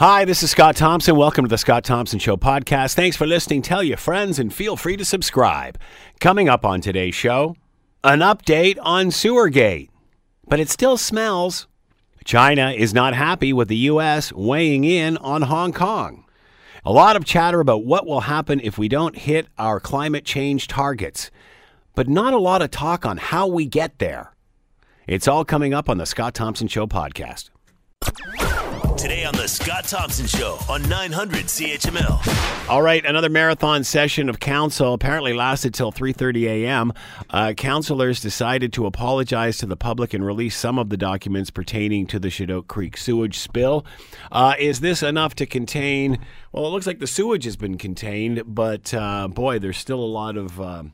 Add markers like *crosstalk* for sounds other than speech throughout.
Hi, this is Scott Thompson. Welcome to the Scott Thompson Show podcast. Thanks for listening. Tell your friends and feel free to subscribe. Coming up on today's show, an update on Sewergate. But it still smells. China is not happy with the U.S. weighing in on Hong Kong. A lot of chatter about what will happen if we don't hit our climate change targets, but not a lot of talk on how we get there. It's all coming up on the Scott Thompson Show podcast. Today on the Scott Thompson Show on 900 CHML. All right, another marathon session of council apparently lasted till 3:30 a.m. Uh, councilors decided to apologize to the public and release some of the documents pertaining to the Chedoke Creek sewage spill. Uh, is this enough to contain? Well, it looks like the sewage has been contained, but uh, boy, there's still a lot of. Um,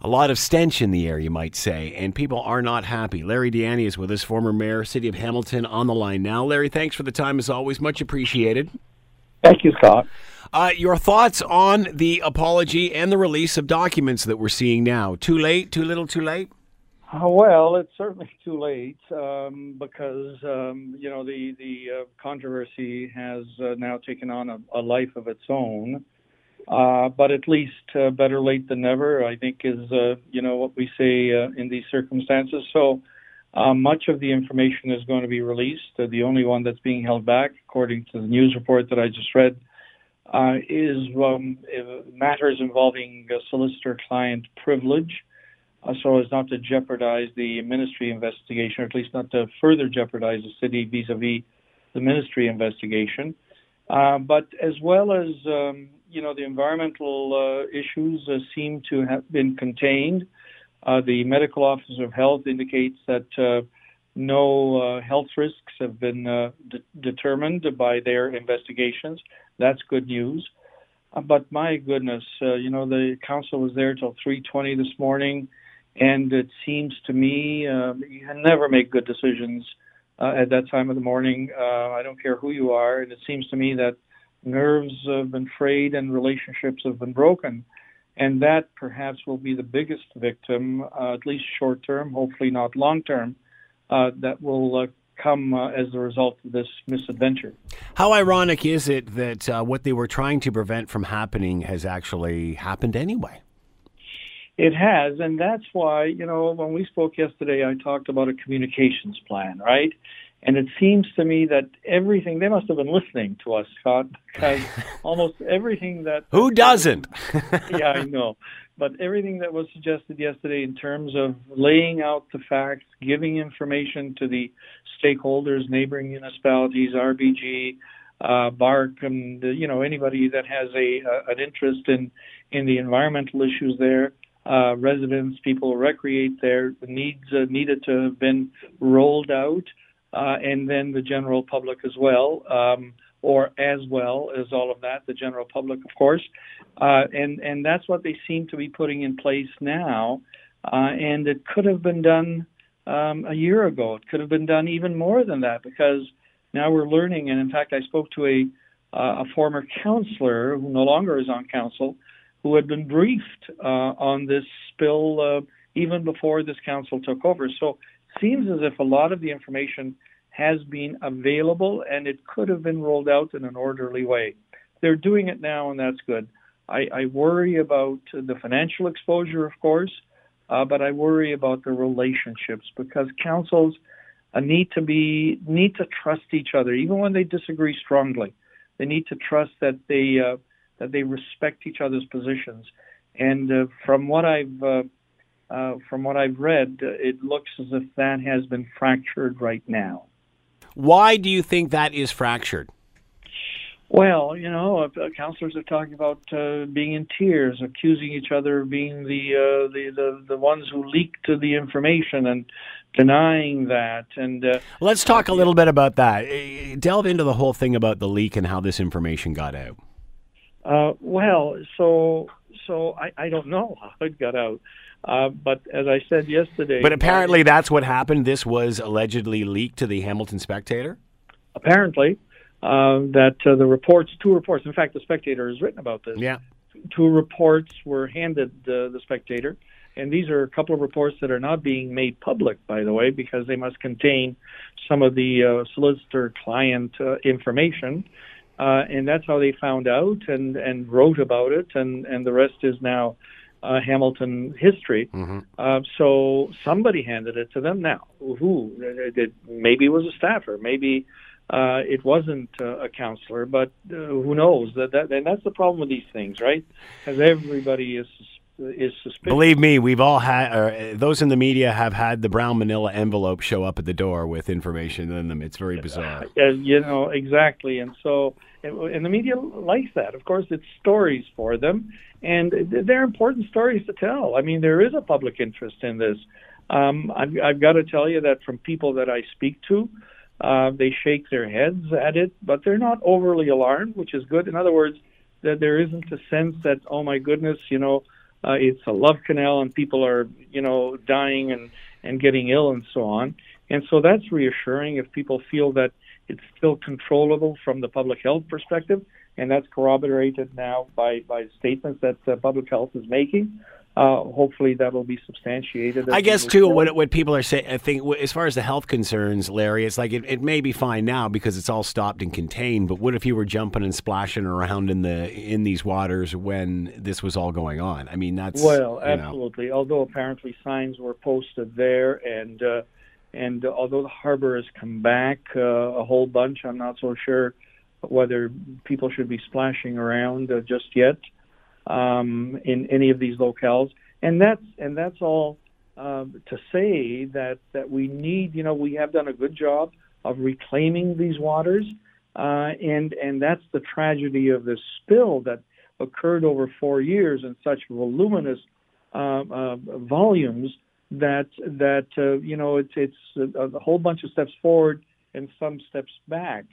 a lot of stench in the air, you might say, and people are not happy. Larry Di is with us, former mayor, City of Hamilton, on the line now. Larry, thanks for the time as always. Much appreciated. Thank you, Scott. Uh, your thoughts on the apology and the release of documents that we're seeing now? Too late? Too little? Too late? Uh, well, it's certainly too late um, because um, you know the the uh, controversy has uh, now taken on a, a, life of its own. Uh, but at least uh, better late than never, I think, is uh, you know what we say in these circumstances. So much of the information is going to be released. the only one that's being held back, according to the news report that I just read, is um, matters involving solicitor-client privilege. Uh, so as not to jeopardize the ministry investigation, or at least not to further jeopardize the city vis-a-vis the ministry investigation. Uh, but as well as um, you know, the environmental uh, issues uh, seem to have been contained. Uh, the medical officer of health indicates that uh, no uh, health risks have been uh, de- determined by their investigations. That's good news. but my goodness, you know, the council was there till 3:20 this morning, and it seems to me you can never make good decisions at that time of the morning. I don't care who you are, and it seems to me that nerves have been frayed and relationships have been broken. And that perhaps will be the biggest victim, uh, at least short term, hopefully not long term, uh, that will uh, come uh, as a result of this misadventure. How ironic is it that uh, what they were trying to prevent from happening has actually happened anyway? It has, and that's why, you know, when we spoke yesterday, I talked about a communications plan, right? And it seems to me that everything, they must have been listening to us, Scott, because *laughs* almost everything that. Who doesn't? *laughs* yeah, I know. But everything that was suggested yesterday in terms of laying out the facts, giving information to the stakeholders, neighboring municipalities, RBG, uh, BARC, and you know anybody that has a uh, an interest in in the environmental issues there, uh, residents, people recreate there, needs uh, needed to have been rolled out uh, and then the general public as well, um, or as well as all of that, the general public, of course. Uh, and and that's what they seem to be putting in place now. Uh, and it could have been done um, a year ago. It could have been done even more than that because now we're learning. And in fact, I spoke to a uh, a former counselor who no longer is on council, who had been briefed uh, on this spill uh, even before this council took over. So seems as if a lot of the information has been available and it could have been rolled out in an orderly way. They're doing it now, and that's good. I, I worry about the financial exposure, of course, uh, but I worry about the relationships because councils uh, need to be need to trust each other, even when they disagree strongly. They need to trust that they uh, that they respect each other's positions. And uh, from what I've uh, uh, from what I've read, uh, it looks as if that has been fractured right now. Why do you think that is fractured? Well, you know, uh, counselors are talking about uh, being in tears, accusing each other of being the, uh, the the the ones who leaked the information and denying that. And uh, let's talk a little bit about that. Delve into the whole thing about the leak and how this information got out. Uh, well, so so I, I don't know how it got out. Uh, but as I said yesterday, but apparently that's what happened. This was allegedly leaked to the Hamilton Spectator. Apparently, uh, that uh, the reports, two reports. In fact, the Spectator has written about this. Yeah, two reports were handed uh, the Spectator, and these are a couple of reports that are not being made public, by the way, because they must contain some of the uh, solicitor client uh, information. Uh, and that's how they found out and, and wrote about it, and, and the rest is now uh, Hamilton history. Mm-hmm. Uh, so somebody handed it to them. Now, who? It, maybe it was a staffer. Maybe uh, it wasn't uh, a counselor. But uh, who knows? That, that and that's the problem with these things, right? Because everybody is is suspicious. Believe me, we've all had, or those in the media have had the brown manila envelope show up at the door with information in them. It's very bizarre. Uh, you know, exactly. And so, and the media likes that. Of course, it's stories for them, and they're important stories to tell. I mean, there is a public interest in this. Um, I've, I've got to tell you that from people that I speak to, uh, they shake their heads at it, but they're not overly alarmed, which is good. In other words, that there isn't a sense that, oh my goodness, you know, uh, it's a love canal and people are, you know, dying and, and getting ill and so on. And so that's reassuring if people feel that it's still controllable from the public health perspective, and that's corroborated now by, by statements that uh, public health is making uh, hopefully that'll be substantiated. I guess too, what what people are saying, I think, as far as the health concerns, Larry, it's like it, it may be fine now because it's all stopped and contained. But what if you were jumping and splashing around in the in these waters when this was all going on? I mean, that's well, absolutely. Know. Although apparently signs were posted there, and uh, and although the harbor has come back uh, a whole bunch, I'm not so sure whether people should be splashing around uh, just yet um, in any of these locales, and that's and that's all um, to say that that we need. You know, we have done a good job of reclaiming these waters, uh, and and that's the tragedy of this spill that occurred over four years in such voluminous uh, uh, volumes that that uh, you know it's it's a, a, whole bunch of steps forward and some steps back,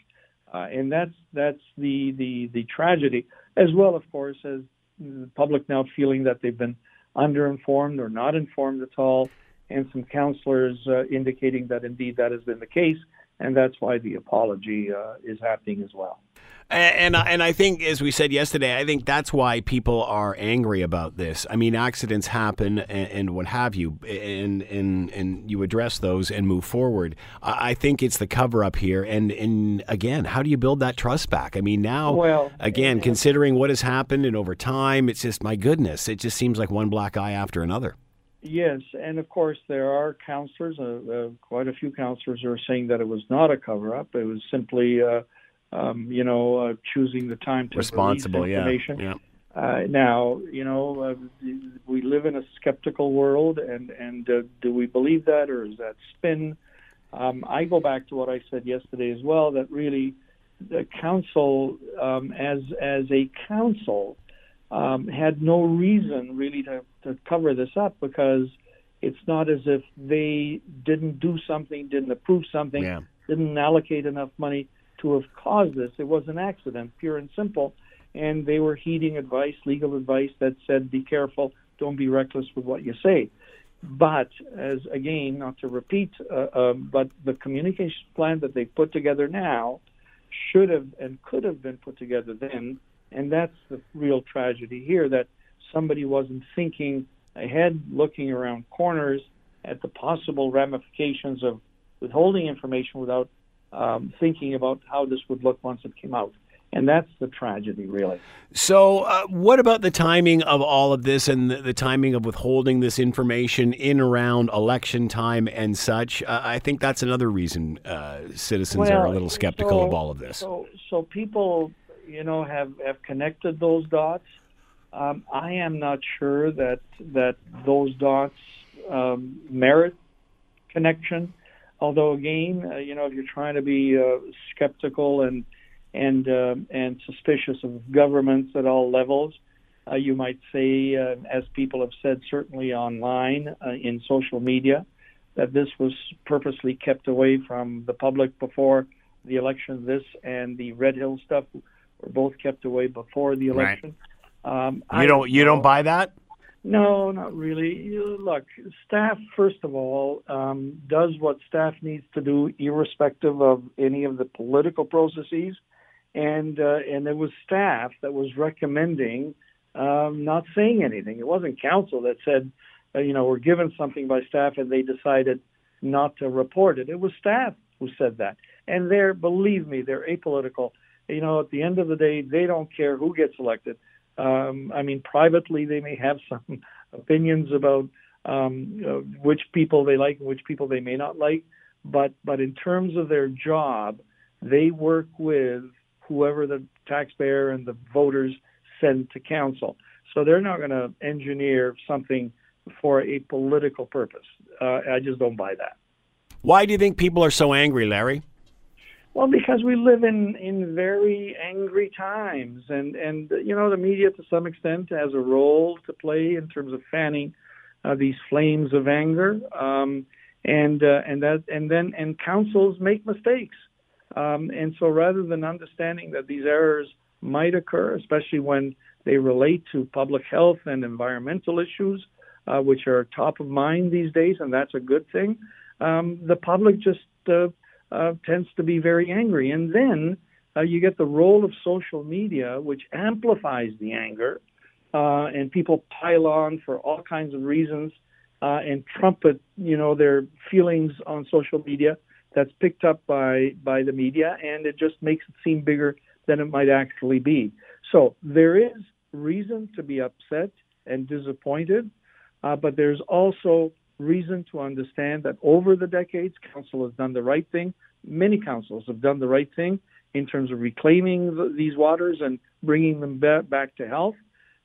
uh, and that's that's the the the tragedy as well, of course, as the public now feeling that they've been underinformed or not informed at all, and some counselors uh, indicating that indeed that has been the case, and that's why the apology uh, is happening as well. And and I think, as we said yesterday, I think that's why people are angry about this. I mean, accidents happen and, and what have you, and and and you address those and move forward. I think it's the cover up here, and and again, how do you build that trust back? I mean, now well, again, considering what has happened and over time, it's just my goodness, it just seems like one black eye after another. Yes, and of course there are counselors. Uh, uh, quite a few counselors are saying that it was not a cover up. It was simply. Uh, um, you know, uh, choosing the time to responsible, information. yeah. yeah. Uh, now, you know, uh, we live in a skeptical world, and and uh, do we believe that, or is that spin? Um, I go back to what I said yesterday as well. That really, the council, um, as as a council, um, had no reason really to, to cover this up because it's not as if they didn't do something, didn't approve something, yeah. didn't allocate enough money to have caused this. It was an accident, pure and simple. And they were heeding advice, legal advice that said, be careful, don't be reckless with what you say. But, as again, not to repeat, uh, uh, but the communication plan that they put together now should have and could have been put together then. And that's the real tragedy here that somebody wasn't thinking ahead, looking around corners at the possible ramifications of withholding information without um, thinking about how this would look once it came out. And that's the tragedy, really. So, uh, what about the timing of all of this and the, the, timing of withholding this information in around election time and such? Uh, I think that's another reason uh, citizens well, are a little skeptical so, of all of this. So, so people, you know, have, have connected those dots. Um, I am not sure that that those dots um, merit connection. Although again, uh, you know, if you're trying to be uh, skeptical and and uh, and suspicious of governments at all levels, uh, you might say, uh, as people have said, certainly online uh, in social media, that this was purposely kept away from the public before the election. This and the Red Hill stuff were both kept away before the election. Right. Um, you don't you don't buy that? No, not really. Look, staff, first of all, um, does what staff needs to do, irrespective of any of the political processes. And uh, and it was staff that was recommending um, not saying anything. It wasn't council that said uh, you know, we're given something by staff and they decided not to report it. It was staff who said that. And they're, believe me, they're apolitical. You know, at the end of the day, they don't care who gets elected. Um, I mean, privately, they may have some *laughs* opinions about um, uh, which people they like and which people they may not like. But, but in terms of their job, they work with whoever the taxpayer and the voters send to council. So they're not going to engineer something for a political purpose. Uh, I just don't buy that. Why do you think people are so angry, Larry? Well, because we live in in very angry times, and and you know the media to some extent has a role to play in terms of fanning uh, these flames of anger, um, and uh, and that and then and councils make mistakes, um, and so rather than understanding that these errors might occur, especially when they relate to public health and environmental issues, uh, which are top of mind these days, and that's a good thing. Um, the public just uh, uh, tends to be very angry, and then uh, you get the role of social media, which amplifies the anger, uh, and people pile on for all kinds of reasons uh, and trumpet, you know, their feelings on social media. That's picked up by by the media, and it just makes it seem bigger than it might actually be. So there is reason to be upset and disappointed, uh, but there's also reason to understand that over the decades, council has done the right thing. Many councils have done the right thing in terms of reclaiming the, these waters and bringing them back, back to health.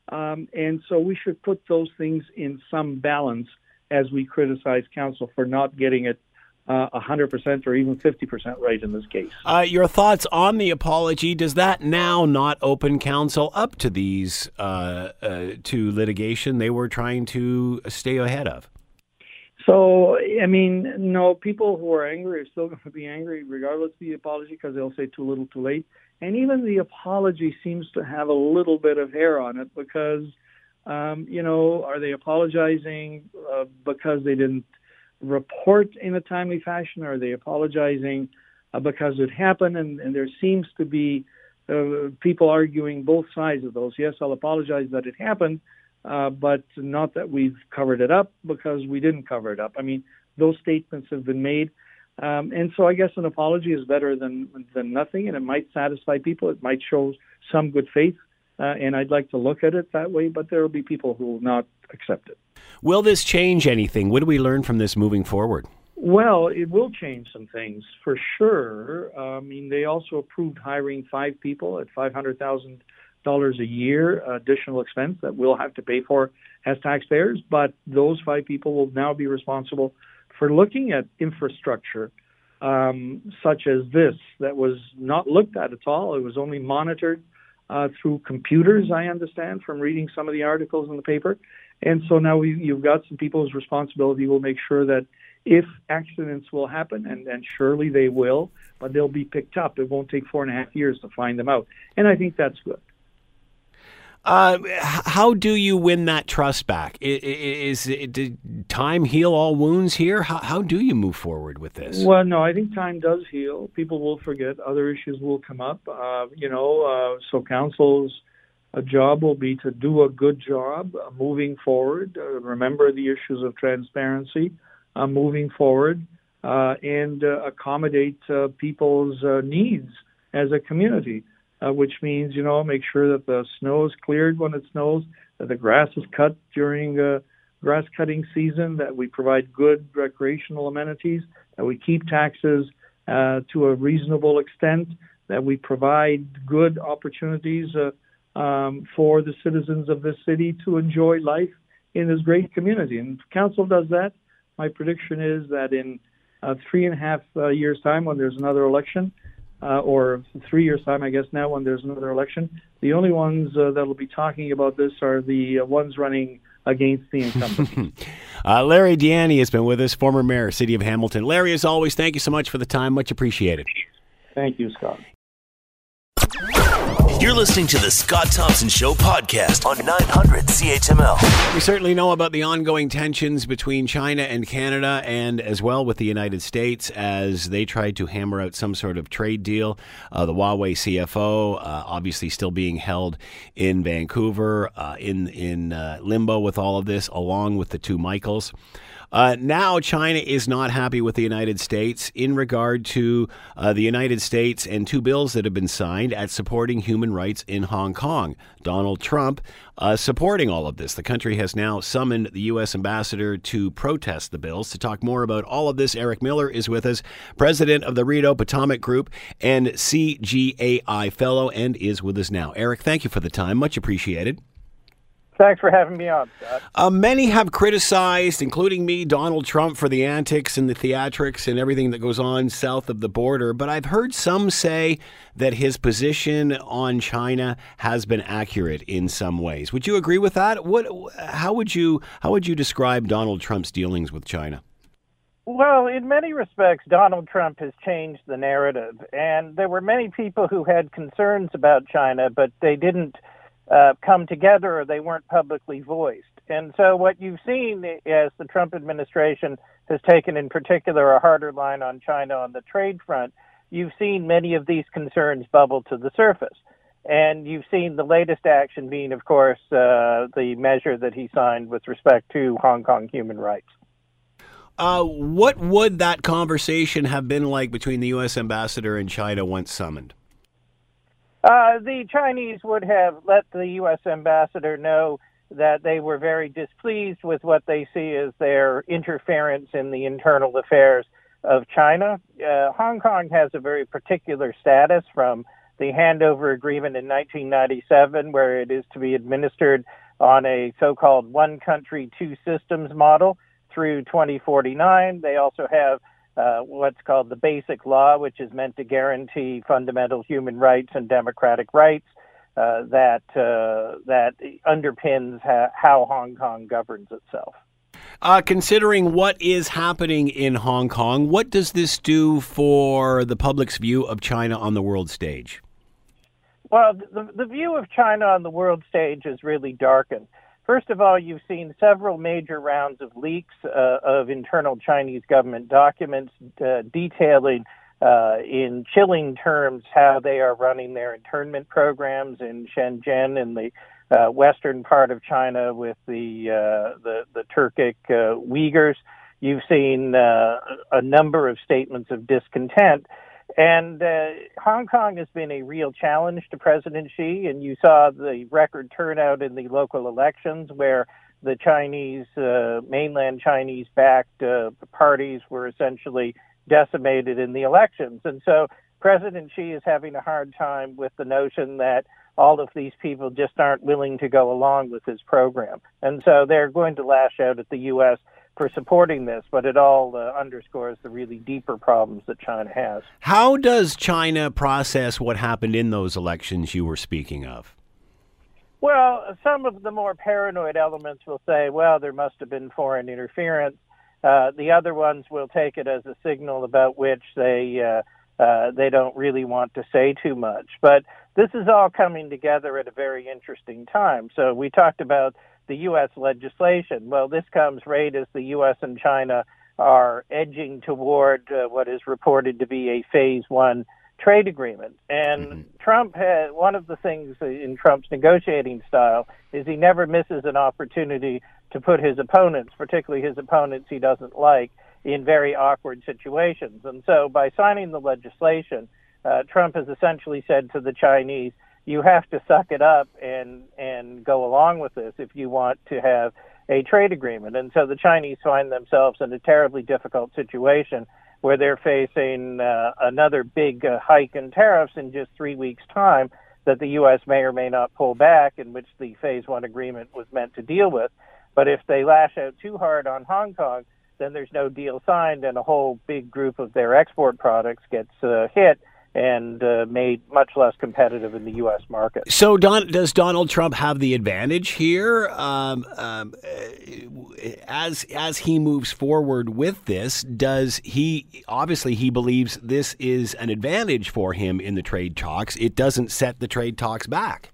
Um, and so we should put those things in some balance as we criticize council for not getting it uh, 100% or even 50% right in this case. Uh, your thoughts on the apology? Does that now not open council up to these uh, uh, to litigation they were trying to stay ahead of? So, I mean, no, people who are angry are still going to be angry regardless of the apology because they'll say too little, too late. And even the apology seems to have a little bit of hair on it because, um, you know, are they apologizing uh, because they didn't report in a timely fashion? Or Are they apologizing uh, because it happened? And, and there seems to be uh, people arguing both sides of those. Yes, I'll apologize that it happened, uh, but not that we've covered it up because we didn't cover it up. I mean, those statements have been made. Um, and so I guess an apology is better than than nothing, and it might satisfy people. It might show some good faith, uh, and I'd like to look at it that way. But there will be people who will not accept it. Will this change anything? What do we learn from this moving forward? Well, it will change some things for sure. Uh, I mean, they also approved hiring five people at five hundred thousand dollars a year additional expense that we'll have to pay for as taxpayers. But those five people will now be responsible for looking at infrastructure um, such as this that was not looked at at all. It was only monitored uh, through computers, I understand, from reading some of the articles in the paper. And so now we, you've got some people whose responsibility will make sure that if accidents will happen, and, and surely they will, but they'll be picked up. It won't take four and a half years to find them out. And I think that's good. Uh, how do you win that trust back? Is, is, did time heal all wounds here? How, how do you move forward with this? Well, no, I think time does heal. People will forget. Other issues will come up. Uh, you know, uh, so council's a job will be to do a good job uh, moving forward. Uh, remember the issues of transparency uh, moving forward and accommodate people's needs as a community uh, which means you know make sure that the snow is cleared when it snows, that the grass is cut during uh, grass cutting season, that we provide good recreational amenities, that we keep taxes uh, to a reasonable extent, that we provide good opportunities uh, um, for the citizens of this city to enjoy life in this great community. And if council does that, my prediction is that in uh, three and a half uh, years' time, when there's another election, uh, or three years' time, I guess now when there's another election. The only ones uh, that will be talking about this are the uh, ones running against the incumbent. *laughs* Uh, Larry Di has been with us, former mayor, City of Hamilton. Larry, as always, thank you so much for the time. Much appreciated. Thank you, Scott. You're listening to the Scott Thompson Show podcast on 900 CHML. We certainly know about the ongoing tensions between China and Canada and as well with the United States as they tried to hammer out some sort of trade deal. Uh, the Huawei CFO uh, obviously still being held in Vancouver uh, in, in uh, limbo with all of this, along with the two Michaels. Uh, now, China is not happy with the United States in regard to uh, the United States and two bills that have been signed at supporting human rights in Hong Kong. Donald Trump uh, supporting all of this. The country has now summoned the U.S. ambassador to protest the bills. To talk more about all of this, Eric Miller is with us, president of the Rideau Potomac Group and CGAI fellow, and is with us now. Eric, thank you for the time. Much appreciated. Thanks for having me on, Scott. Uh, many have criticized, including me, Donald Trump for the antics and the theatrics and everything that goes on south of the border. But I've heard some say that his position on China has been accurate in some ways. Would you agree with that? What? How would you how would you describe Donald Trump's dealings with China? Well, in many respects, Donald Trump has changed the narrative, and there were many people who had concerns about China, but they didn't uh, come together or they weren't publicly voiced. And so what you've seen as the Trump administration has taken in particular a harder line on China on the trade front, you've seen many of these concerns bubble to the surface. And you've seen the latest action being, of course, uh, the measure that he signed with respect to Hong Kong human rights. Uh, what would that conversation have been like between the U.S. ambassador and China once summoned? Uh, the Chinese would have let the U.S. ambassador know that they were very displeased with what they see as their interference in the internal affairs of China. Uh, Hong Kong has a very particular status from the handover agreement in 1997, where it is to be administered on a so called one country, two systems model through 2049. They also have uh, what's called the Basic Law, which is meant to guarantee fundamental human rights and democratic rights. Uh, that uh, that underpins ha- how Hong Kong governs itself. Uh, considering what is happening in Hong Kong, what does this do for the public's view of China on the world stage? Well, the, the view of China on the world stage is really darkened. First of all, you've seen several major rounds of leaks uh, of internal Chinese government documents uh, detailing uh, in chilling terms how they are running their internment programs in Xinjiang in the uh, western part of China with the uh, the, the Turkic uh, Uyghurs. You've seen a number of statements of discontent and uh, Hong Kong has been a real challenge to President Xi, and you saw the record turnout in the local elections where the Chinese, uh, mainland Chinese backed uh, parties were essentially decimated in the elections. And so President Xi is having a hard time with the notion that all of these people just aren't willing to go along with his program. And so they're going to lash out at the U.S for supporting this, but it all uh, underscores the really deeper problems that China has. How does China process what happened in those elections you were speaking of? Well, some of the more paranoid elements will say, well, there must have been foreign interference. Uh, the other ones will take it as a signal about which they uh, uh, they don't really want to say too much. But this is all coming together at a very interesting time. So we talked about the U.S. legislation. Well, this comes right as the U.S. and China are edging toward uh, what is reported to be a phase one trade agreement. And mm-hmm. Trump had one of the things in Trump's negotiating style is he never misses an opportunity to put his opponents, particularly his opponents he doesn't like, in very awkward situations. And so by signing the legislation, uh, Trump has essentially said to the Chinese, you have to suck it up and and go along with this if you want to have a trade agreement. And so the Chinese find themselves in a terribly difficult situation where they're facing uh, another big uh, hike in tariffs in just three weeks' time that the U.S. may or may not pull back, in which the Phase One agreement was meant to deal with. But if they lash out too hard on Hong Kong, then there's no deal signed, and a whole big group of their export products gets uh, hit and uh, made much less competitive in the U.S. market. So, Don, does Donald Trump have the advantage here um, um, as as he moves forward with this? Does he obviously he believes this is an advantage for him in the trade talks? It doesn't set the trade talks back.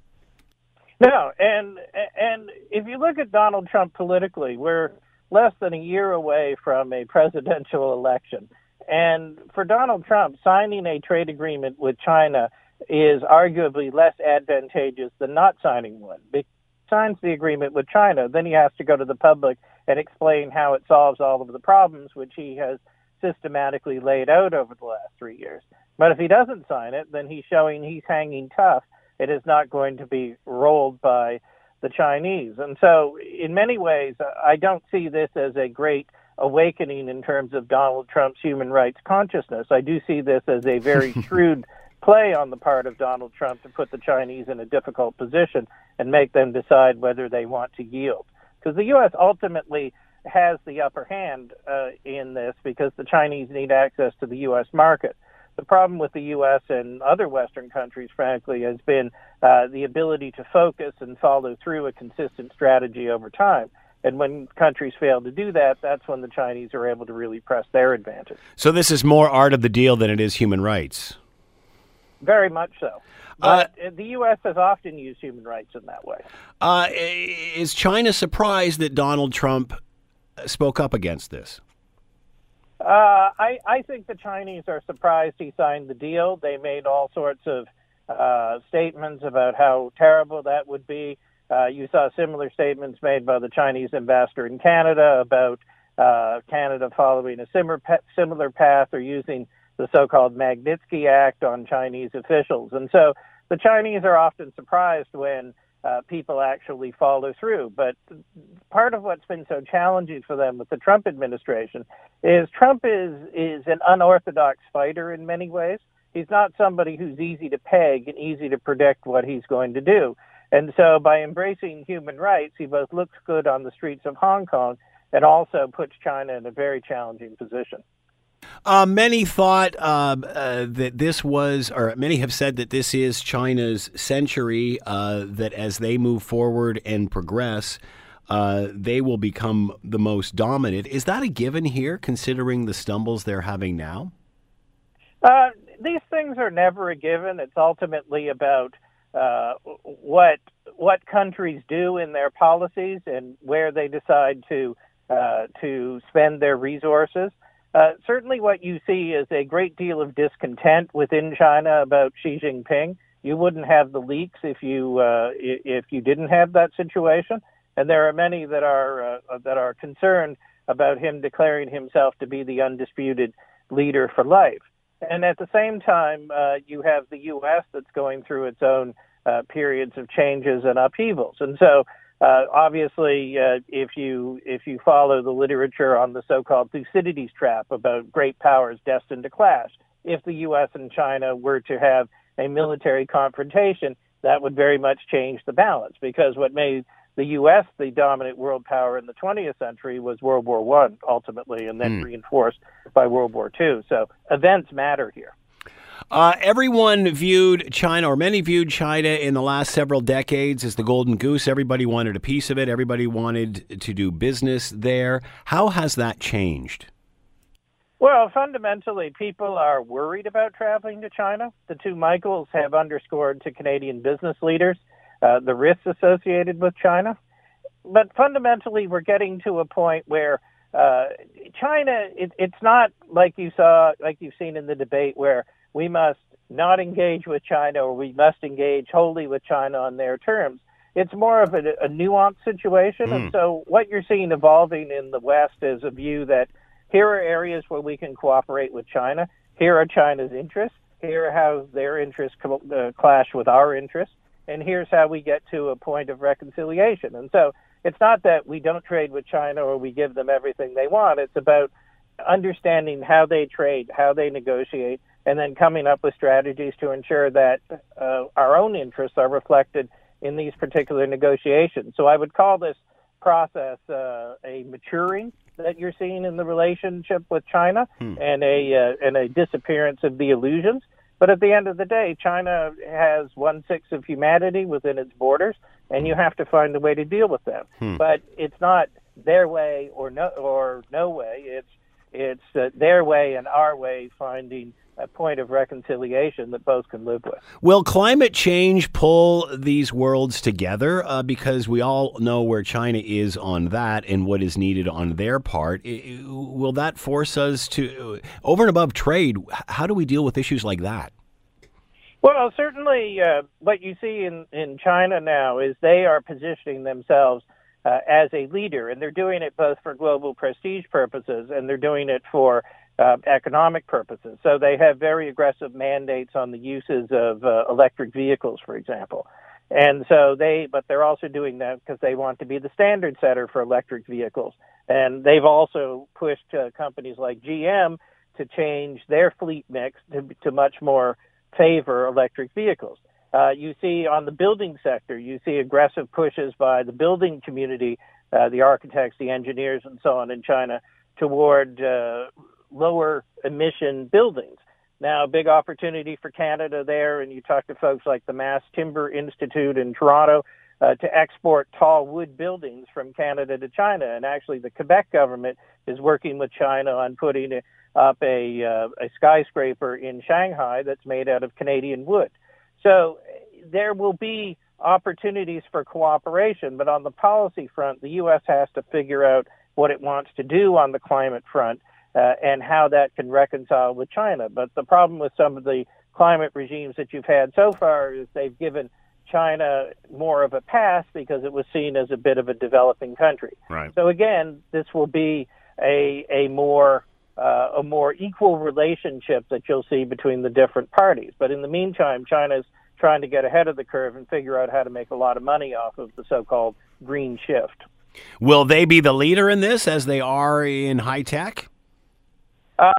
No, and and if you look at Donald Trump politically, we're less than a year away from a presidential election. And for Donald Trump, signing a trade agreement with China is arguably less advantageous than not signing one. If he signs the agreement with China, then he has to go to the public and explain how it solves all of the problems which he has systematically laid out over the last three years. But if he doesn't sign it, then he's showing he's hanging tough. It is not going to be rolled by the Chinese. And so, in many ways, I don't see this as a great awakening in terms of Donald Trump's human rights consciousness. I do see this as a very *laughs* shrewd play on the part of Donald Trump to put the Chinese in a difficult position and make them decide whether they want to yield. Because the U.S. ultimately has the upper hand uh, in this because the Chinese need access to the U.S. market. The problem with the U.S. and other Western countries, frankly, has been uh, the ability to focus and follow through a consistent strategy over time. And when countries fail to do that, that's when the Chinese are able to really press their advantage. So this is more art of the deal than it is human rights. Very much so. Uh, but uh, the U.S. has often used human rights in that way. Uh, is China surprised that Donald Trump spoke up against this? Uh, I, I think the Chinese are surprised he signed the deal. They made all sorts of uh, statements about how terrible that would be. Uh, you saw similar statements made by the Chinese ambassador in Canada about uh, Canada following a similar, similar path or using the so-called Magnitsky Act on Chinese officials. And so the Chinese are often surprised when uh, people actually follow through. But part of what's been so challenging for them with the Trump administration is Trump is is an unorthodox fighter in many ways. He's not somebody who's easy to peg and easy to predict what he's going to do. And so by embracing human rights, he both looks good on the streets of Hong Kong and also puts China in a very challenging position. Uh, many thought uh, uh, that this was, or many have said that this is China's century, uh, that as they move forward and progress, uh, they will become the most dominant. Is that a given here, considering the stumbles they're having now? Uh, these things are never a given. It's ultimately about uh, what what countries do in their policies and where they decide to uh, to spend their resources. Uh, certainly, what you see is a great deal of discontent within China about Xi Jinping. You wouldn't have the leaks if you uh, if you didn't have that situation, and there are many that are uh, that are concerned about him declaring himself to be the undisputed leader for life. And at the same time, uh, you have the U.S. that's going through its own uh, periods of changes and upheavals. And so, uh, obviously, uh, if you if you follow the literature on the so-called Thucydides trap about great powers destined to clash, if the U.S. and China were to have a military confrontation, that would very much change the balance because what made the U.S. the dominant world power in the 20th century was World War One ultimately, and then mm. reinforced by World War Two. So events matter here. Uh, everyone viewed China, or many viewed China in the last several decades as the golden goose. Everybody wanted a piece of it. Everybody wanted to do business there. How has that changed? Well, fundamentally, people are worried about traveling to China. The two Michaels have underscored to Canadian business leaders uh, the risks associated with China. But fundamentally, we're getting to a point where uh, China, it, it's not like you saw, like you've seen in the debate, where we must not engage with China or we must engage wholly with China on their terms. It's more of a, a nuanced situation. Mm. And hmm. so, what you're seeing evolving in the West is a view that here are areas where we can cooperate with China. Here are China's interests. Here are how their interests uh, clash with our interests and here's how we get to a point of reconciliation. And so it's not that we don't trade with China or we give them everything they want. It's about understanding how they trade, how they negotiate, and then coming up with strategies to ensure that uh, our own interests are reflected in these particular negotiations. So I would call this process uh, a maturing that you're seeing in the relationship with China hmm. and a uh, and a disappearance of the illusions But at the end of the day, China has one sixth of humanity within its borders, and you have to find a way to deal with them. Hmm. But it's not their way or no or no way. It's it's uh, their way and our way finding a point of reconciliation that both can live with. Will climate change pull these worlds together? Uh, because we all know where China is on that and what is needed on their part. Will that force us to, over and above trade, how do we deal with issues like that? Well, certainly uh, what you see in, in China now is they are positioning themselves uh, as a leader, and they're doing it both for global prestige purposes and they're doing it for uh, economic purposes. So they have very aggressive mandates on the uses of uh, electric vehicles, for example. And so they, but they're also doing that because they want to be the standard setter for electric vehicles. And they've also pushed uh, companies like GM to change their fleet mix to, to much more favor electric vehicles. Uh, you see on the building sector, you see aggressive pushes by the building community, uh, the architects, the engineers, and so on in China toward uh, lower emission buildings. Now, big opportunity for Canada there, and you talk to folks like the Mass Timber Institute in Toronto uh, to export tall wood buildings from Canada to China. And actually, the Quebec government is working with China on putting up a, uh, a skyscraper in Shanghai that's made out of Canadian wood. So there will be opportunities for cooperation, but on the policy front, the U.S. has to figure out what it wants to do on the climate front uh, and how that can reconcile with China. But the problem with some of the climate regimes that you've had so far is they've given China more of a pass because it was seen as a bit of a developing country. Right. So again, this will be a a more uh, a more equal relationship that you'll see between the different parties. But in the meantime, China's trying to get ahead of the curve and figure out how to make a lot of money off of the so-called green shift. Will they be the leader in this as they are in high tech? Uh,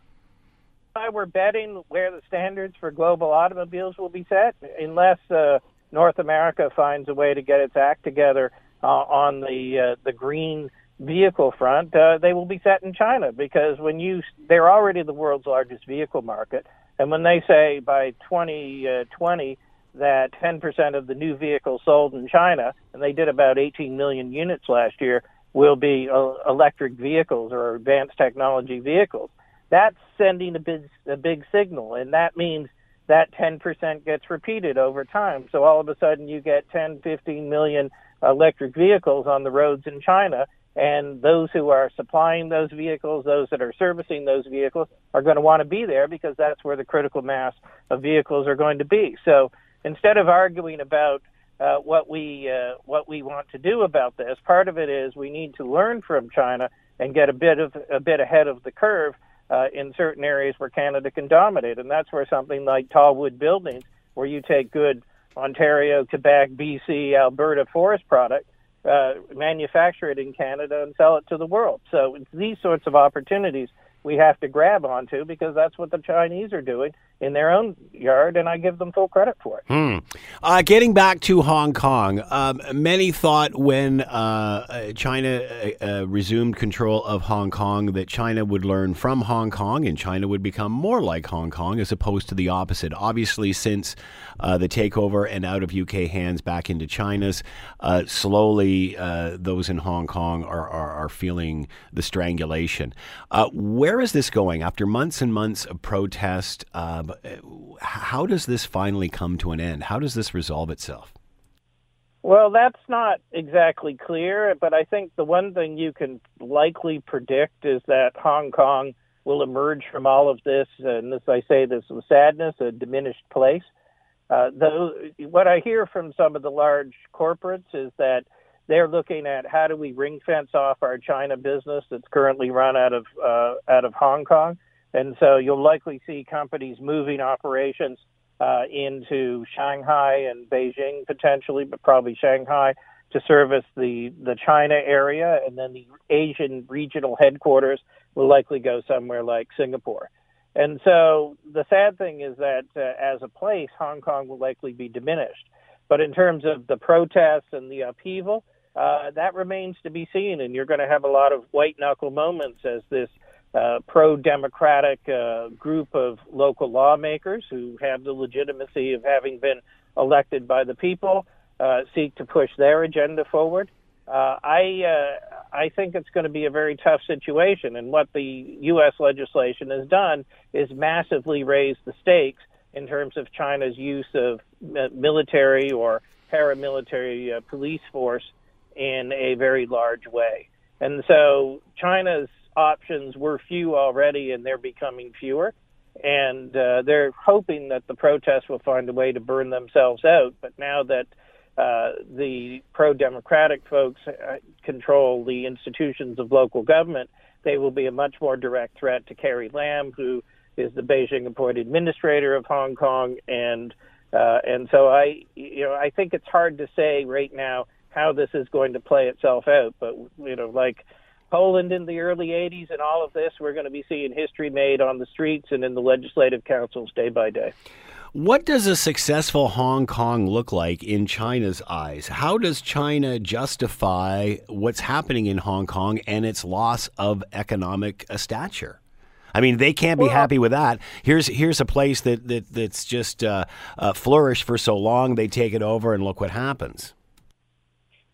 I were betting where the standards for global automobiles will be set, unless uh, North America finds a way to get its act together uh, on the uh, the green vehicle front. Uh, they will be set in China because when you they're already the world's largest vehicle market, and when they say by 2020 uh, that 10% of the new vehicles sold in China, and they did about 18 million units last year, will be uh, electric vehicles or advanced technology vehicles that's sending a big a big signal, and that means that 10% gets repeated over time. So all of a sudden, you get 10, 15 million electric vehicles on the roads in China, and those who are supplying those vehicles, those that are servicing those vehicles, are going to want to be there because that's where the critical mass of vehicles are going to be. So instead of arguing about uh, what we uh, what we want to do about this, part of it is we need to learn from China and get a bit of a bit ahead of the curve uh, in certain areas where Canada can dominate. And that's where something like tall wood buildings, where you take good Ontario, Quebec, BC, Alberta forest product, uh, manufacture it in Canada and sell it to the world. So it's these sorts of opportunities we have to grab onto because that's what the Chinese are doing in their own yard, and I give them full credit for it. Hmm. Uh, getting back to Hong Kong, um, many thought when uh, China uh, uh, resumed control of Hong Kong that China would learn from Hong Kong and China would become more like Hong Kong as opposed to the opposite. Obviously, since uh, the takeover and out of UK hands back into China's, uh, slowly those in Hong Kong are, are, are feeling the strangulation. where is this going after months and months of protest? Uh, how does this finally come to an end? How does this resolve itself? Well, that's not exactly clear, but I think the one thing you can likely predict is that Hong Kong will emerge from all of this, and as I say, this with sadness, a diminished place. Uh, though, what I hear from some of the large corporates is that they're looking at how do we ring fence off our China business that's currently run out of uh, out of Hong Kong and so you'll likely see companies moving operations uh, into Shanghai and Beijing potentially, but probably Shanghai to service the, the China area. And then the Asian regional headquarters will likely go somewhere like Singapore. And so the sad thing is that uh, as a place, Hong Kong will likely be diminished. But in terms of the protests and the upheaval, uh, that remains to be seen. And you're going to have a lot of white knuckle moments as this uh, pro-democratic uh, group of local lawmakers who have the legitimacy of having been elected by the people uh, seek to push their agenda forward. Uh, I uh, I think it's going to be a very tough situation, and what the U.S. legislation has done is massively raise the stakes in terms of China's use of military or paramilitary uh, police force in a very large way. And so China's options were few already, and they're becoming fewer. And uh, they're hoping that the protests will find a way to burn themselves out. But now that uh, the pro democratic folks uh, control the institutions of local government, they will be a much more direct threat to Carrie Lam, who is the Beijing appointed administrator of Hong Kong. And uh, and so I, you know, I think it's hard to say right now how this is going to play itself out. But you know, like Poland in the early 80s and all of this, we're going to be seeing history made on the streets and in the legislative councils day by day. What does a successful Hong Kong look like in China's eyes? How does China justify what's happening in Hong Kong and its loss of economic uh, stature? I mean, they can't be well, happy with that. Here's here's a place that, that that's just uh, uh, flourished for so long. They take it over, and look what happens.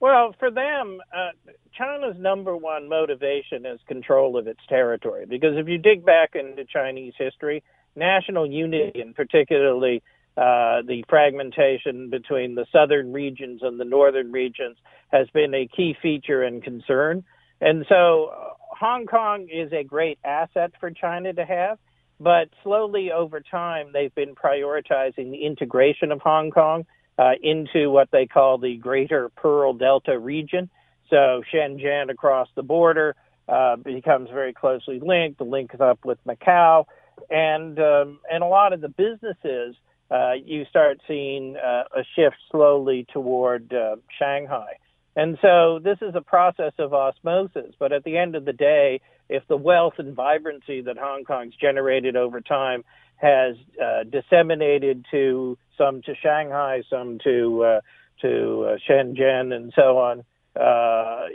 Well, for them, uh, China's number one motivation is control of its territory. Because if you dig back into Chinese history, national unity, and particularly uh, the fragmentation between the southern regions and the northern regions, has been a key feature and concern. And so uh, Hong Kong is a great asset for China to have, but slowly over time, they've been prioritizing the integration of Hong Kong uh, into what they call the Greater Pearl Delta region. So Shenzhen across the border uh, becomes very closely linked. The link is up with Macau, and um, and a lot of the businesses uh, you start seeing uh, a shift slowly toward uh, Shanghai. And so this is a process of osmosis. But at the end of the day, if the wealth and vibrancy that Hong Kong's generated over time has uh, disseminated to some to Shanghai, some to uh, to uh, Shenzhen, and so on, uh,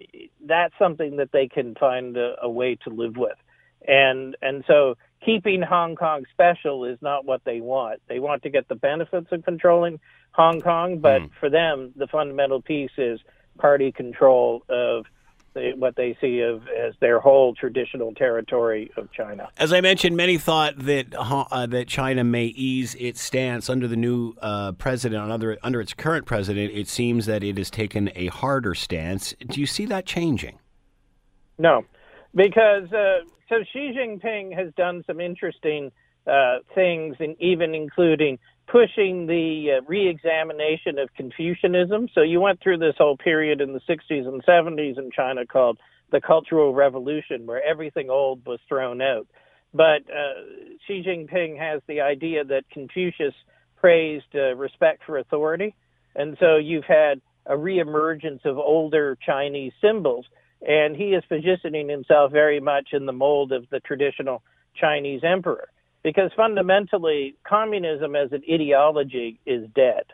that's something that they can find a, a way to live with. And and so keeping Hong Kong special is not what they want. They want to get the benefits of controlling Hong Kong, but mm. for them, the fundamental piece is party control of what they see of, as their whole traditional territory of China. As I mentioned, many thought that uh, that China may ease its stance under the new uh, president. Under under its current president, it seems that it has taken a harder stance. Do you see that changing? No, because uh, so Xi Jinping has done some interesting uh, things, and even including pushing the uh, re-examination of Confucianism. So you went through this whole period in the 60s and 70s in China called the Cultural Revolution, where everything old was thrown out. But uh, Xi Jinping has the idea that Confucius praised uh, respect for authority, and so you've had a reemergence of older Chinese symbols, and he is positioning himself very much in the mold of the traditional Chinese emperor because fundamentally communism as an ideology is dead.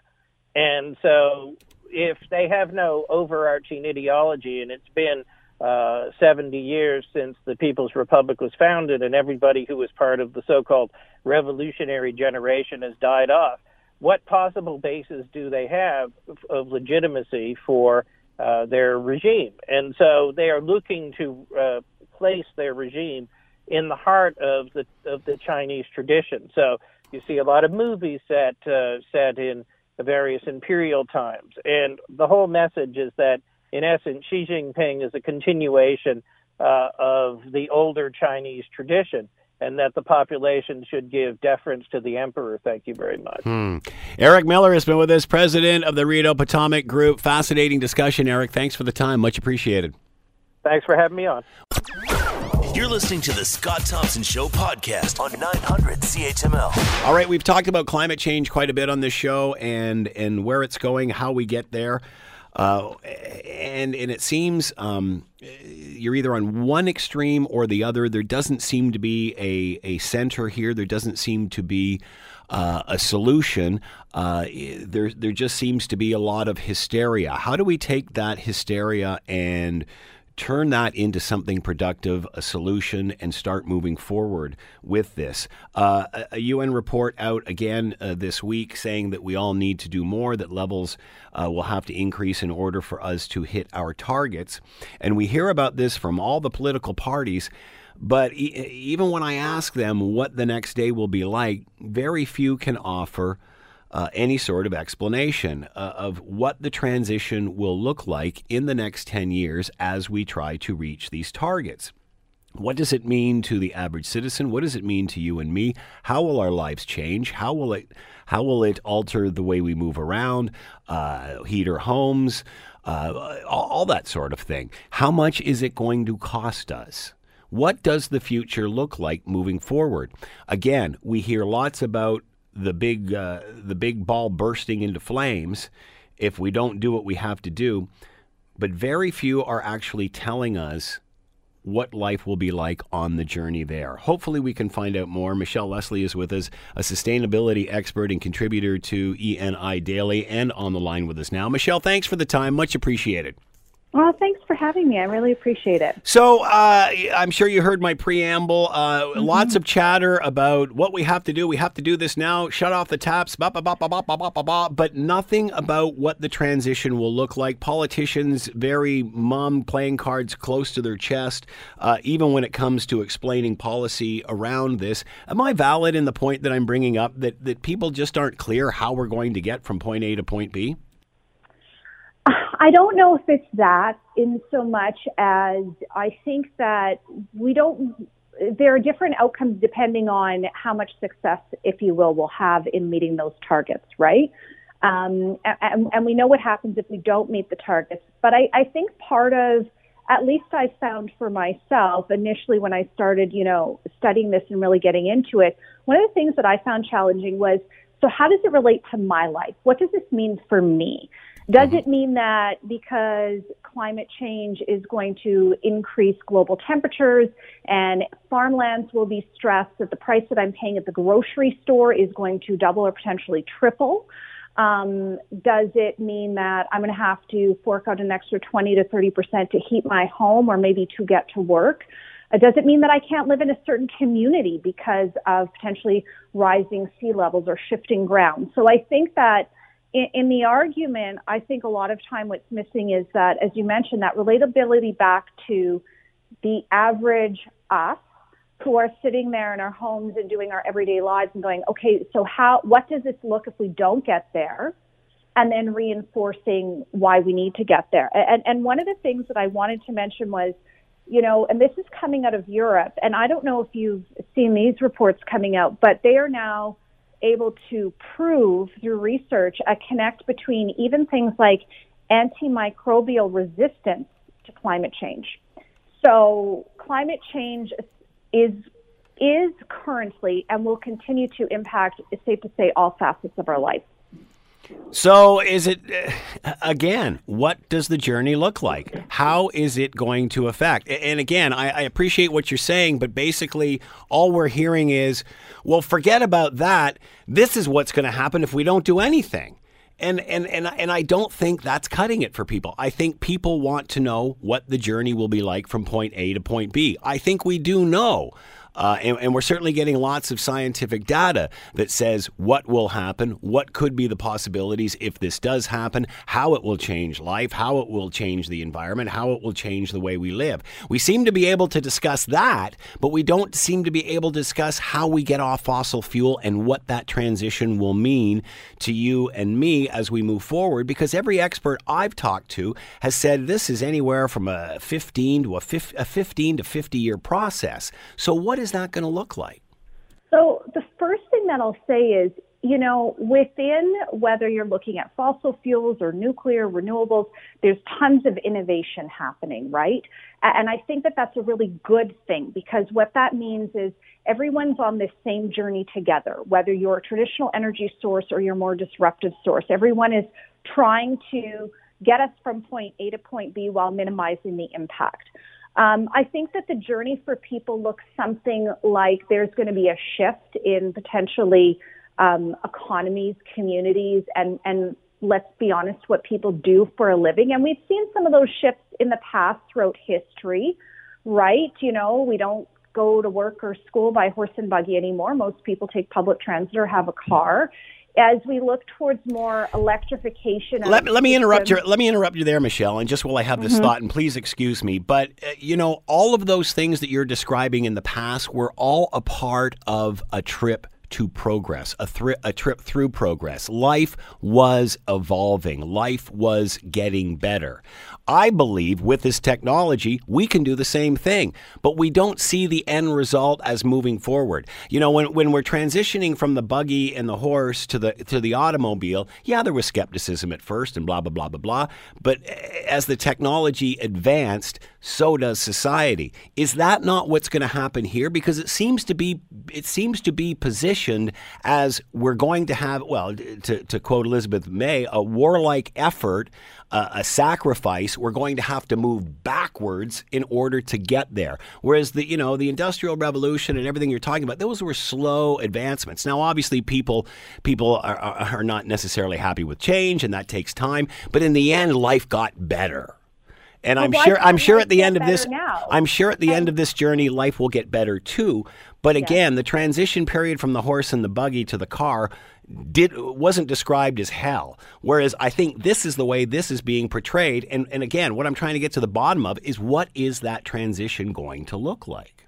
And so if they have no overarching ideology and it's been uh, 70 years since the People's Republic was founded and everybody who was part of the so-called revolutionary generation has died off, what possible basis do they have of legitimacy for uh, their regime? And so they are looking to uh, place their regime in the heart of the of the Chinese tradition. So you see a lot of movies set uh, set in the various imperial times, and the whole message is that in essence, Xi Jinping is a continuation uh, of the older Chinese tradition. And that the population should give deference to the emperor. Thank you very much. Hmm. Eric Miller has been with us, president of the Rideau Potomac Group. Fascinating discussion, Eric. Thanks for the time. Much appreciated. Thanks for having me on. You're listening to the Scott Thompson Show podcast on 900 CHML. All right, we've talked about climate change quite a bit on this show and and where it's going, how we get there. Uh, and and it seems um, you're either on one extreme or the other. There doesn't seem to be a, a center here. There doesn't seem to be uh, a solution. Uh, there there just seems to be a lot of hysteria. How do we take that hysteria and turn that into something productive, a solution, and start moving forward with this. Uh, a UN report out again uh, this week saying that we all need to do more, that levels uh, will have to increase in order for us to hit our targets. And we hear about this from all the political parties. But e- even when I ask them what the next day will be like, very few can offer uh, any sort of explanation uh, of what the transition will look like in the next 10 years as we try to reach these targets. What does it mean to the average citizen? What does it mean to you and me? How will our lives change? How will it how will it alter the way we move around, uh, our homes, uh, all that sort of thing? How much is it going to cost us? What does the future look like moving forward? Again, we hear lots about the big uh, the big ball bursting into flames if we don't do what we have to do. But very few are actually telling us what life will be like on the journey there. Hopefully, we can find out more. Michelle Leslie is with us, a sustainability expert and contributor to ENI Daily, and on the line with us now. Michelle, thanks for the time. Much appreciated. Well, thanks for having me. I really appreciate it. So, uh, I'm sure you heard my preamble. Uh, mm-hmm. Lots of chatter about what we have to do. We have to do this now. Shut off the taps. Bah, bah, bah, but nothing about what the transition will look like. Politicians very mum playing cards close to their chest, uh, even when it comes to explaining policy around this. Am I valid in the point that I'm bringing up that, that people just aren't clear how we're going to get from point A to point B? I don't know if it's that in so much as I think that we don't, there are different outcomes depending on how much success, if you will, we'll have in meeting those targets, right? Um, and, and, we know what happens if we don't meet the targets. But I, I think part of, at least I found for myself initially when I started, you know, studying this and really getting into it, one of the things that I found challenging was, so how does it relate to my life? What does this mean for me? Does mm-hmm. it mean that because climate change is going to increase global temperatures and farmlands will be stressed that the price that I'm paying at the grocery store is going to double or potentially triple? Um, does it mean that I'm going to have to fork out an extra 20 to 30 percent to heat my home or maybe to get to work? Uh, does it mean that I can't live in a certain community because of potentially rising sea levels or shifting ground? So I think that in, in the argument, I think a lot of time what's missing is that, as you mentioned, that relatability back to the average us who are sitting there in our homes and doing our everyday lives and going, okay, so how, what does this look if we don't get there? And then reinforcing why we need to get there. And, and one of the things that I wanted to mention was, you know, and this is coming out of Europe, and I don't know if you've seen these reports coming out, but they are now able to prove through research a connect between even things like antimicrobial resistance to climate change. So climate change is is currently and will continue to impact, it's safe to say, all facets of our life. So, is it *sighs* again? What does the journey look like? How is it going to affect? And again, I, I, appreciate what you're saying, but basically, all we're hearing is, well, forget about that. This is what's going to happen if we don't do anything. And, and and and I don't think that's cutting it for people. I think people want to know what the journey will be like from point A to point B. I think we do know. Uh, and, and, we're certainly getting lots of scientific data that says what will happen, what could be the possibilities if this does happen, how it will change life, how it will change the environment, how it will change the way we live. We seem to be able to discuss that, but we don't seem to be able to discuss how we get off fossil fuel and what that transition will mean to you and me as we move forward. Because every expert I've talked to has said this is anywhere from a 15 to a 15 to 50 year process. So, what is that going to look like? So, the first thing that I'll say is, you know, within whether you're looking at fossil fuels or nuclear renewables, there's tons of innovation happening, right? And I think that that's a really good thing because what that means is everyone's on this same journey together, whether you're a traditional energy source or your more disruptive source. Everyone is trying to get us from point A to point B while minimizing the impact. Um, I think that the journey for people looks something like there's going to be a shift in potentially um, economies, communities, and and let's be honest, what people do for a living. And we've seen some of those shifts in the past throughout history, right? You know, we don't go to work or school by horse and buggy anymore. Most people take public transit or have a car as we look towards more electrification. Let, let me interrupt you. Let me interrupt you there, Michelle. And just while I have this mm-hmm. thought, and please excuse me, but uh, you know, all of those things that you're describing in the past were all a part of a trip to progress, a, thri- a trip through progress. Life was evolving, life was getting better. I believe with this technology, we can do the same thing, but we don't see the end result as moving forward. You know, when, when we're transitioning from the buggy and the horse to the to the automobile, yeah, there was skepticism at first and blah blah blah blah blah, but as the technology advanced, so does society. Is that not what's going to happen here because it seems to be it seems to be positioned as we're going to have well to to quote Elizabeth May, a warlike effort a, a sacrifice, we're going to have to move backwards in order to get there. Whereas the you know the industrial revolution and everything you're talking about, those were slow advancements. Now, obviously, people people are, are, are not necessarily happy with change, and that takes time. But in the end, life got better. And well, I'm sure I'm sure at the end of this now? I'm sure at the and, end of this journey life will get better too. But again, the transition period from the horse and the buggy to the car did wasn't described as hell. Whereas I think this is the way this is being portrayed. And and again, what I'm trying to get to the bottom of is what is that transition going to look like?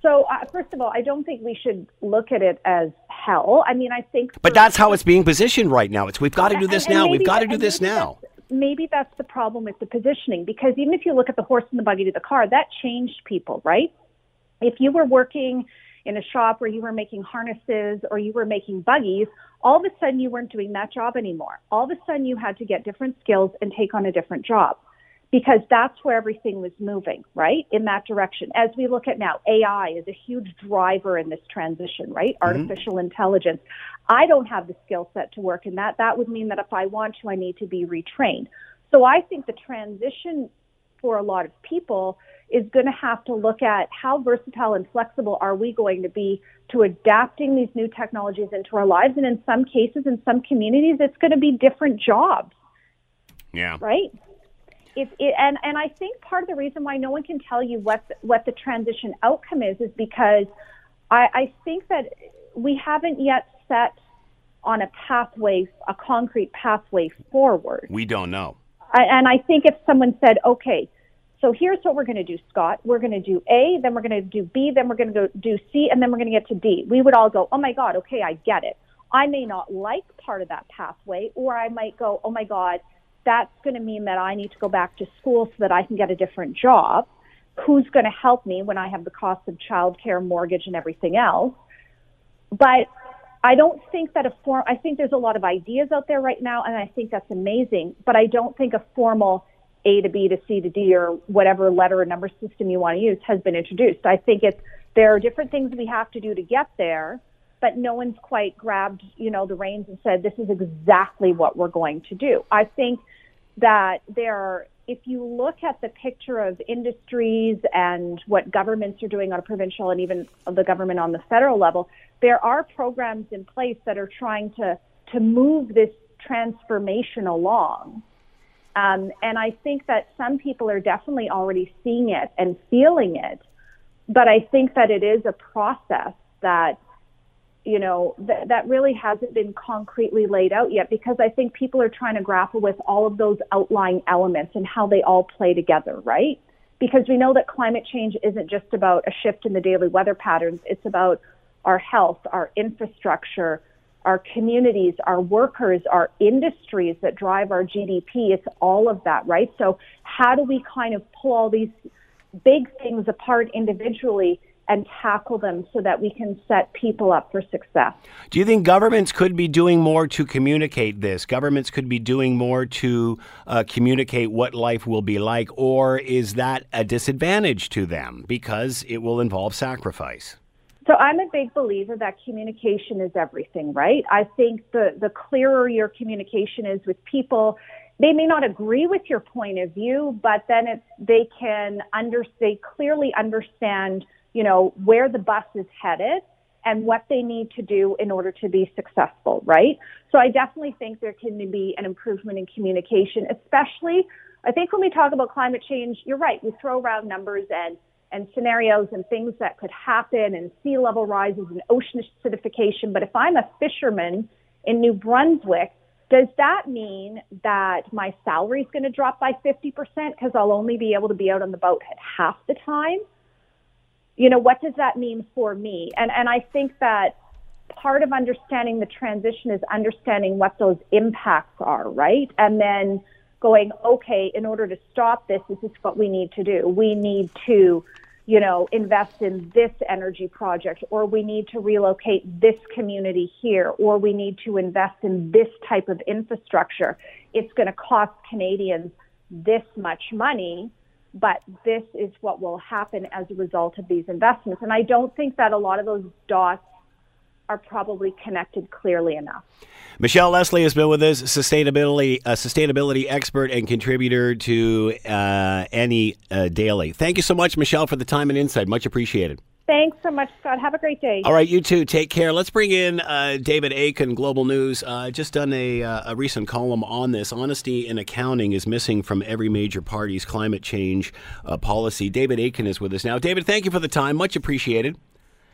So uh, first of all, I don't think we should look at it as hell. I mean, I think. But that's how it's being positioned right now. It's we've got to do this and, now. And we've got to do this now. Maybe that's the problem with the positioning because even if you look at the horse and the buggy to the car, that changed people, right? If you were working in a shop where you were making harnesses or you were making buggies, all of a sudden you weren't doing that job anymore. All of a sudden you had to get different skills and take on a different job because that's where everything was moving, right? In that direction. As we look at now, AI is a huge driver in this transition, right? Mm-hmm. Artificial intelligence. I don't have the skill set to work in that. That would mean that if I want to, I need to be retrained. So I think the transition for a lot of people is going to have to look at how versatile and flexible are we going to be to adapting these new technologies into our lives. And in some cases, in some communities, it's going to be different jobs. Yeah. Right. It, it, and and I think part of the reason why no one can tell you what the, what the transition outcome is is because I, I think that we haven't yet set on a pathway, a concrete pathway forward. We don't know. I, and I think if someone said, okay, so here's what we're going to do, Scott. We're going to do A, then we're going to do B, then we're going to go do C, and then we're going to get to D. We would all go, oh my God, okay, I get it. I may not like part of that pathway, or I might go, oh my God, that's going to mean that I need to go back to school so that I can get a different job. Who's going to help me when I have the cost of childcare, mortgage, and everything else? But I don't think that a form, I think there's a lot of ideas out there right now, and I think that's amazing, but I don't think a formal a to B to C to D or whatever letter or number system you want to use has been introduced. I think it's there are different things we have to do to get there, but no one's quite grabbed, you know, the reins and said this is exactly what we're going to do. I think that there are if you look at the picture of industries and what governments are doing on a provincial and even the government on the federal level, there are programs in place that are trying to to move this transformation along. Um, and I think that some people are definitely already seeing it and feeling it. But I think that it is a process that, you know, th- that really hasn't been concretely laid out yet because I think people are trying to grapple with all of those outlying elements and how they all play together, right? Because we know that climate change isn't just about a shift in the daily weather patterns, it's about our health, our infrastructure, our communities, our workers, our industries that drive our GDP. It's all of that, right? So, how do we kind of pull all these big things apart individually and tackle them so that we can set people up for success. Do you think governments could be doing more to communicate this? Governments could be doing more to uh, communicate what life will be like, or is that a disadvantage to them because it will involve sacrifice? So I'm a big believer that communication is everything, right? I think the, the clearer your communication is with people, they may not agree with your point of view, but then it's, they can under, they clearly understand, you know, where the bus is headed and what they need to do in order to be successful, right? So I definitely think there can be an improvement in communication, especially I think when we talk about climate change, you're right, we throw around numbers and and scenarios and things that could happen and sea level rises and ocean acidification. But if I'm a fisherman in New Brunswick, does that mean that my salary is going to drop by 50% because I'll only be able to be out on the boat at half the time? You know, what does that mean for me? And, and I think that part of understanding the transition is understanding what those impacts are, right? And then going, okay, in order to stop this, this is what we need to do. We need to, you know, invest in this energy project, or we need to relocate this community here, or we need to invest in this type of infrastructure. It's going to cost Canadians this much money, but this is what will happen as a result of these investments. And I don't think that a lot of those dots are probably connected clearly enough. Michelle Leslie has been with us, sustainability a sustainability expert and contributor to uh, ENI uh, Daily. Thank you so much, Michelle, for the time and insight. Much appreciated. Thanks so much, Scott. Have a great day. All right, you too. Take care. Let's bring in uh, David Akin, Global News. Uh, just done a, uh, a recent column on this. Honesty in accounting is missing from every major party's climate change uh, policy. David Akin is with us now. David, thank you for the time. Much appreciated.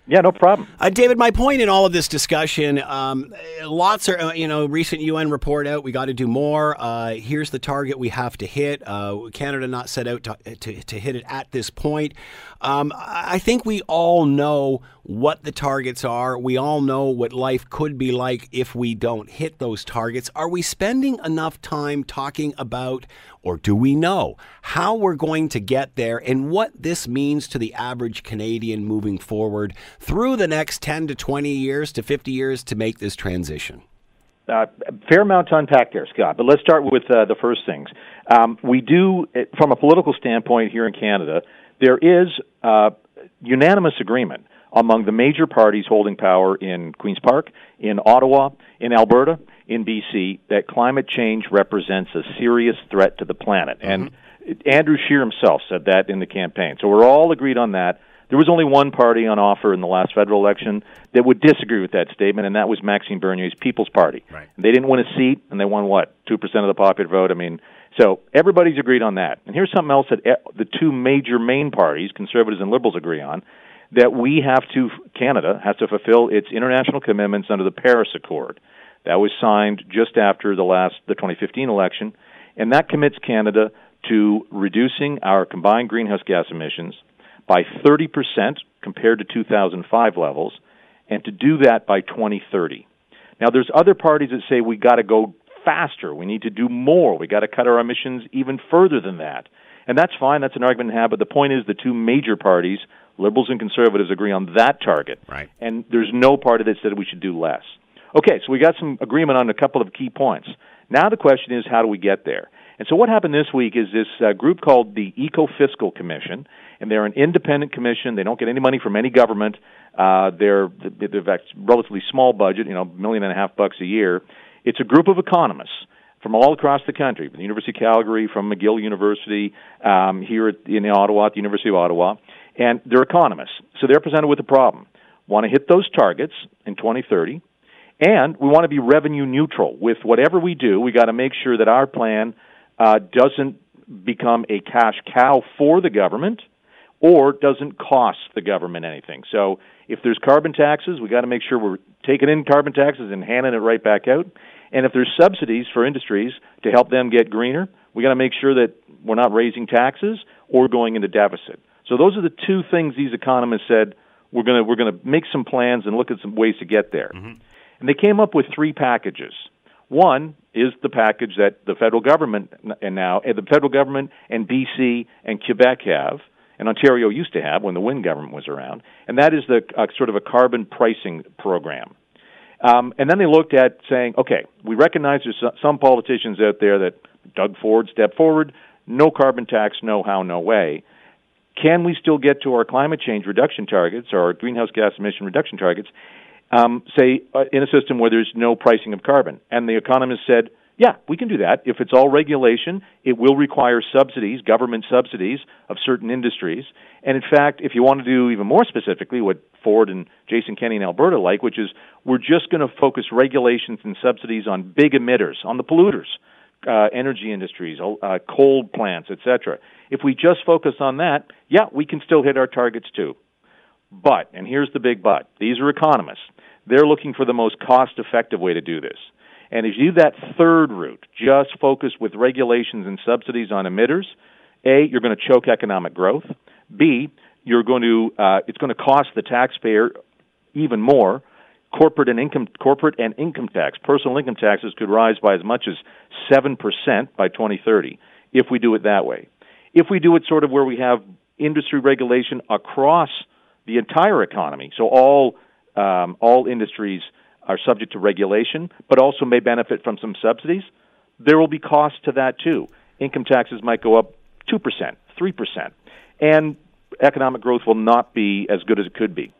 Yeah, no problem. Uh, David, my point in all of this discussion, um, lots are, uh, you know, recent UN report out, we got to do more. Uh, here's the target we have to hit. Uh, Canada not set out to, to, to, hit it at this point. Um, I think we all know what the targets are. We all know what life could be like if we don't hit those targets. Are we spending enough time talking about, or do we know, how we're going to get there and what this means to the average Canadian moving forward through the next 10 to 20 years to 50 years to make this transition? Uh, fair amount to unpack there, Scott. But let's start with uh, the first things. Um, we do, from a political standpoint here in Canada, there is uh, unanimous agreement among the major parties holding power in Queen's Park, in Ottawa, in Alberta, in BC, that climate change represents a serious threat to the planet. Mm-hmm. And Andrew Scheer himself said that in the campaign. So we're all agreed on that. There was only one party on offer in the last federal election that would disagree with that statement, and that was Maxime Bernier's People's Party. Right. They didn't win a seat, and they won what two percent of the popular vote. I mean, so everybody's agreed on that. And here's something else that the two major main parties, conservatives and liberals, agree on that we have to, Canada has to fulfill its international commitments under the Paris Accord. That was signed just after the last, the 2015 election, and that commits Canada to reducing our combined greenhouse gas emissions by 30% compared to 2005 levels, and to do that by 2030. Now, there's other parties that say we got to go faster. We need to do more. We got to cut our emissions even further than that. And that's fine. That's an argument to have. But the point is, the two major parties, liberals and conservatives, agree on that target. Right. And there's no part party that said we should do less. Okay, so we got some agreement on a couple of key points. Now the question is, how do we get there? And so what happened this week is this uh, group called the Eco-Fiscal Commission, and they're an independent commission. They don't get any money from any government. Uh, they're they're a relatively small budget, you know, million and a half bucks a year, it's a group of economists from all across the country, from the University of Calgary, from McGill University, um, here at, in Ottawa, at the University of Ottawa, and they're economists. So they're presented with a problem. Want to hit those targets in 2030, and we want to be revenue neutral. With whatever we do, we got to make sure that our plan uh, doesn't become a cash cow for the government or doesn't cost the government anything. So if there's carbon taxes, we got to make sure we're taking in carbon taxes and handing it right back out. And if there's subsidies for industries to help them get greener, we got to make sure that we're not raising taxes or going into deficit. So those are the two things these economists said we're going to we're going to make some plans and look at some ways to get there. Mm-hmm. And they came up with three packages. One is the package that the federal government and now the federal government and BC and Quebec have, and Ontario used to have when the Wynne government was around, and that is the uh, sort of a carbon pricing program. Um, and then they looked at saying, okay, we recognize there's some politicians out there that Doug Ford stepped forward, no carbon tax, no how, no way. Can we still get to our climate change reduction targets our greenhouse gas emission reduction targets, um, say, uh, in a system where there's no pricing of carbon? And the economists said, Yeah, we can do that. If it's all regulation, it will require subsidies, government subsidies of certain industries. And in fact, if you want to do even more specifically what Ford and Jason Kenney in Alberta like, which is we're just going to focus regulations and subsidies on big emitters, on the polluters, uh, energy industries, uh, coal plants, etc. If we just focus on that, yeah, we can still hit our targets too. But, and here's the big but, these are economists. They're looking for the most cost effective way to do this. And if you do that third route, just focus with regulations and subsidies on emitters, A, you're going to choke economic growth. B, you're going to, uh, it's going to cost the taxpayer even more. Corporate and income, corporate and income tax, personal income taxes could rise by as much as 7% by 2030 if we do it that way. If we do it sort of where we have industry regulation across the entire economy, so all um, all industries are subject to regulation, but also may benefit from some subsidies. There will be costs to that too. Income taxes might go up two percent, three percent, and economic growth will not be as good as it could be.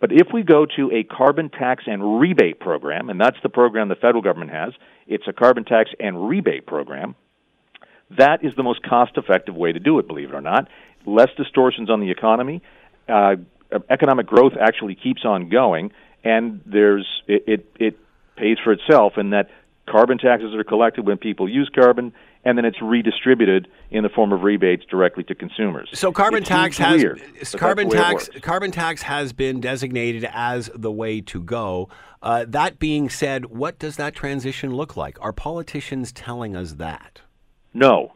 But if we go to a carbon tax and rebate program, and that's the program the federal government has, it's a carbon tax and rebate program. That is the most cost effective way to do it, believe it or not. Less distortions on the economy. Uh, economic growth actually keeps on going, and there's it, it, it pays for itself in that carbon taxes are collected when people use carbon, and then it's redistributed in the form of rebates directly to consumers. So carbon it tax has weird, carbon tax carbon tax has been designated as the way to go. Uh, that being said, what does that transition look like? Are politicians telling us that? No.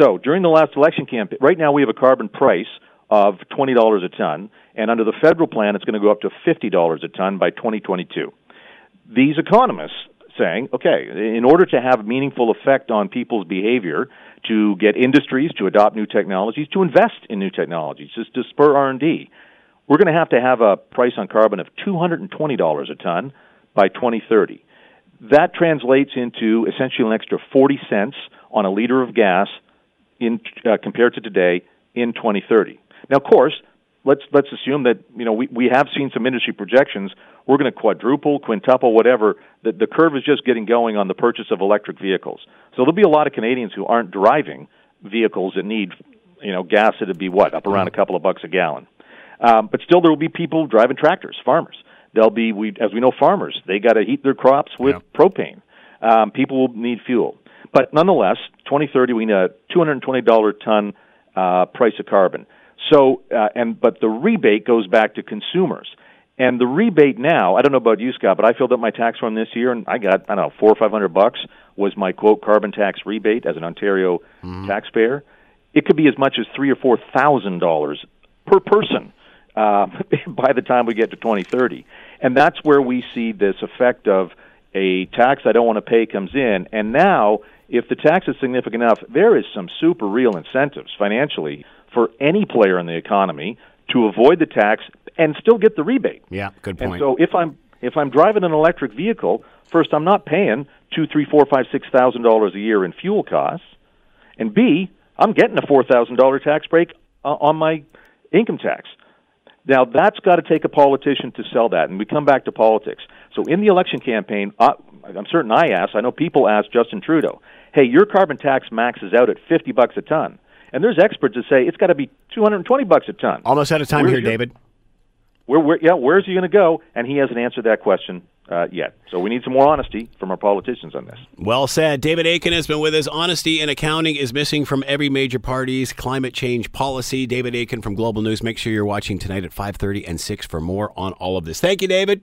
So during the last election campaign, right now we have a carbon price of twenty dollars a ton, and under the federal plan, it's going to go up to fifty dollars a ton by 2022. These economists saying, okay, in order to have meaningful effect on people's behavior, to get industries to adopt new technologies, to invest in new technologies, just to spur R&D, we're going to have to have a price on carbon of $220 a ton by 2030. That translates into essentially an extra 40 cents on a liter of gas in uh, compared to today in 2030. Now, of course, let's let's assume that you know we, we have seen some industry projections. We're going to quadruple, quintuple, whatever. The, the curve is just getting going on the purchase of electric vehicles. So there'll be a lot of Canadians who aren't driving vehicles that need you know gas that'd be what up around a couple of bucks a gallon. Um, but still, there will be people driving tractors, farmers. There'll be we as we know farmers they got to heat their crops with yeah. propane. Um, people will need fuel. But nonetheless, 2030 we need a $220 ton uh, price of carbon. So, uh, and but the rebate goes back to consumers. And the rebate now, I don't know about you, Scott, but I filled up my tax form this year, and I got I don't know four or five hundred bucks was my quote carbon tax rebate as an Ontario mm-hmm. taxpayer. It could be as much as three or four thousand dollars per person uh, *laughs* by the time we get to 2030, and that's where we see this effect of a tax I don't want to pay comes in, and now if the tax is significant enough, there is some super real incentives financially for any player in the economy to avoid the tax and still get the rebate. Yeah, good point. And so if I'm if I'm driving an electric vehicle, first I'm not paying two, three, four, five, six thousand dollars a year in fuel costs, and B, I'm getting a four thousand dollar tax break uh, on my income tax. Now that's got to take a politician to sell that, and we come back to politics. So in the election campaign, uh, I'm certain I asked. I know people asked Justin Trudeau, "Hey, your carbon tax maxes out at fifty bucks a ton." And there's experts that say it's got to be 220 bucks a ton. Almost out of time where's here, your, David. Where, where, yeah, where's he going to go? And he hasn't answered that question uh, yet. So we need some more honesty from our politicians on this. Well said. David Akin has been with us. Honesty in accounting is missing from every major party's climate change policy. David Akin from Global News. Make sure you're watching tonight at 5:30 and 6 for more on all of this. Thank you, David.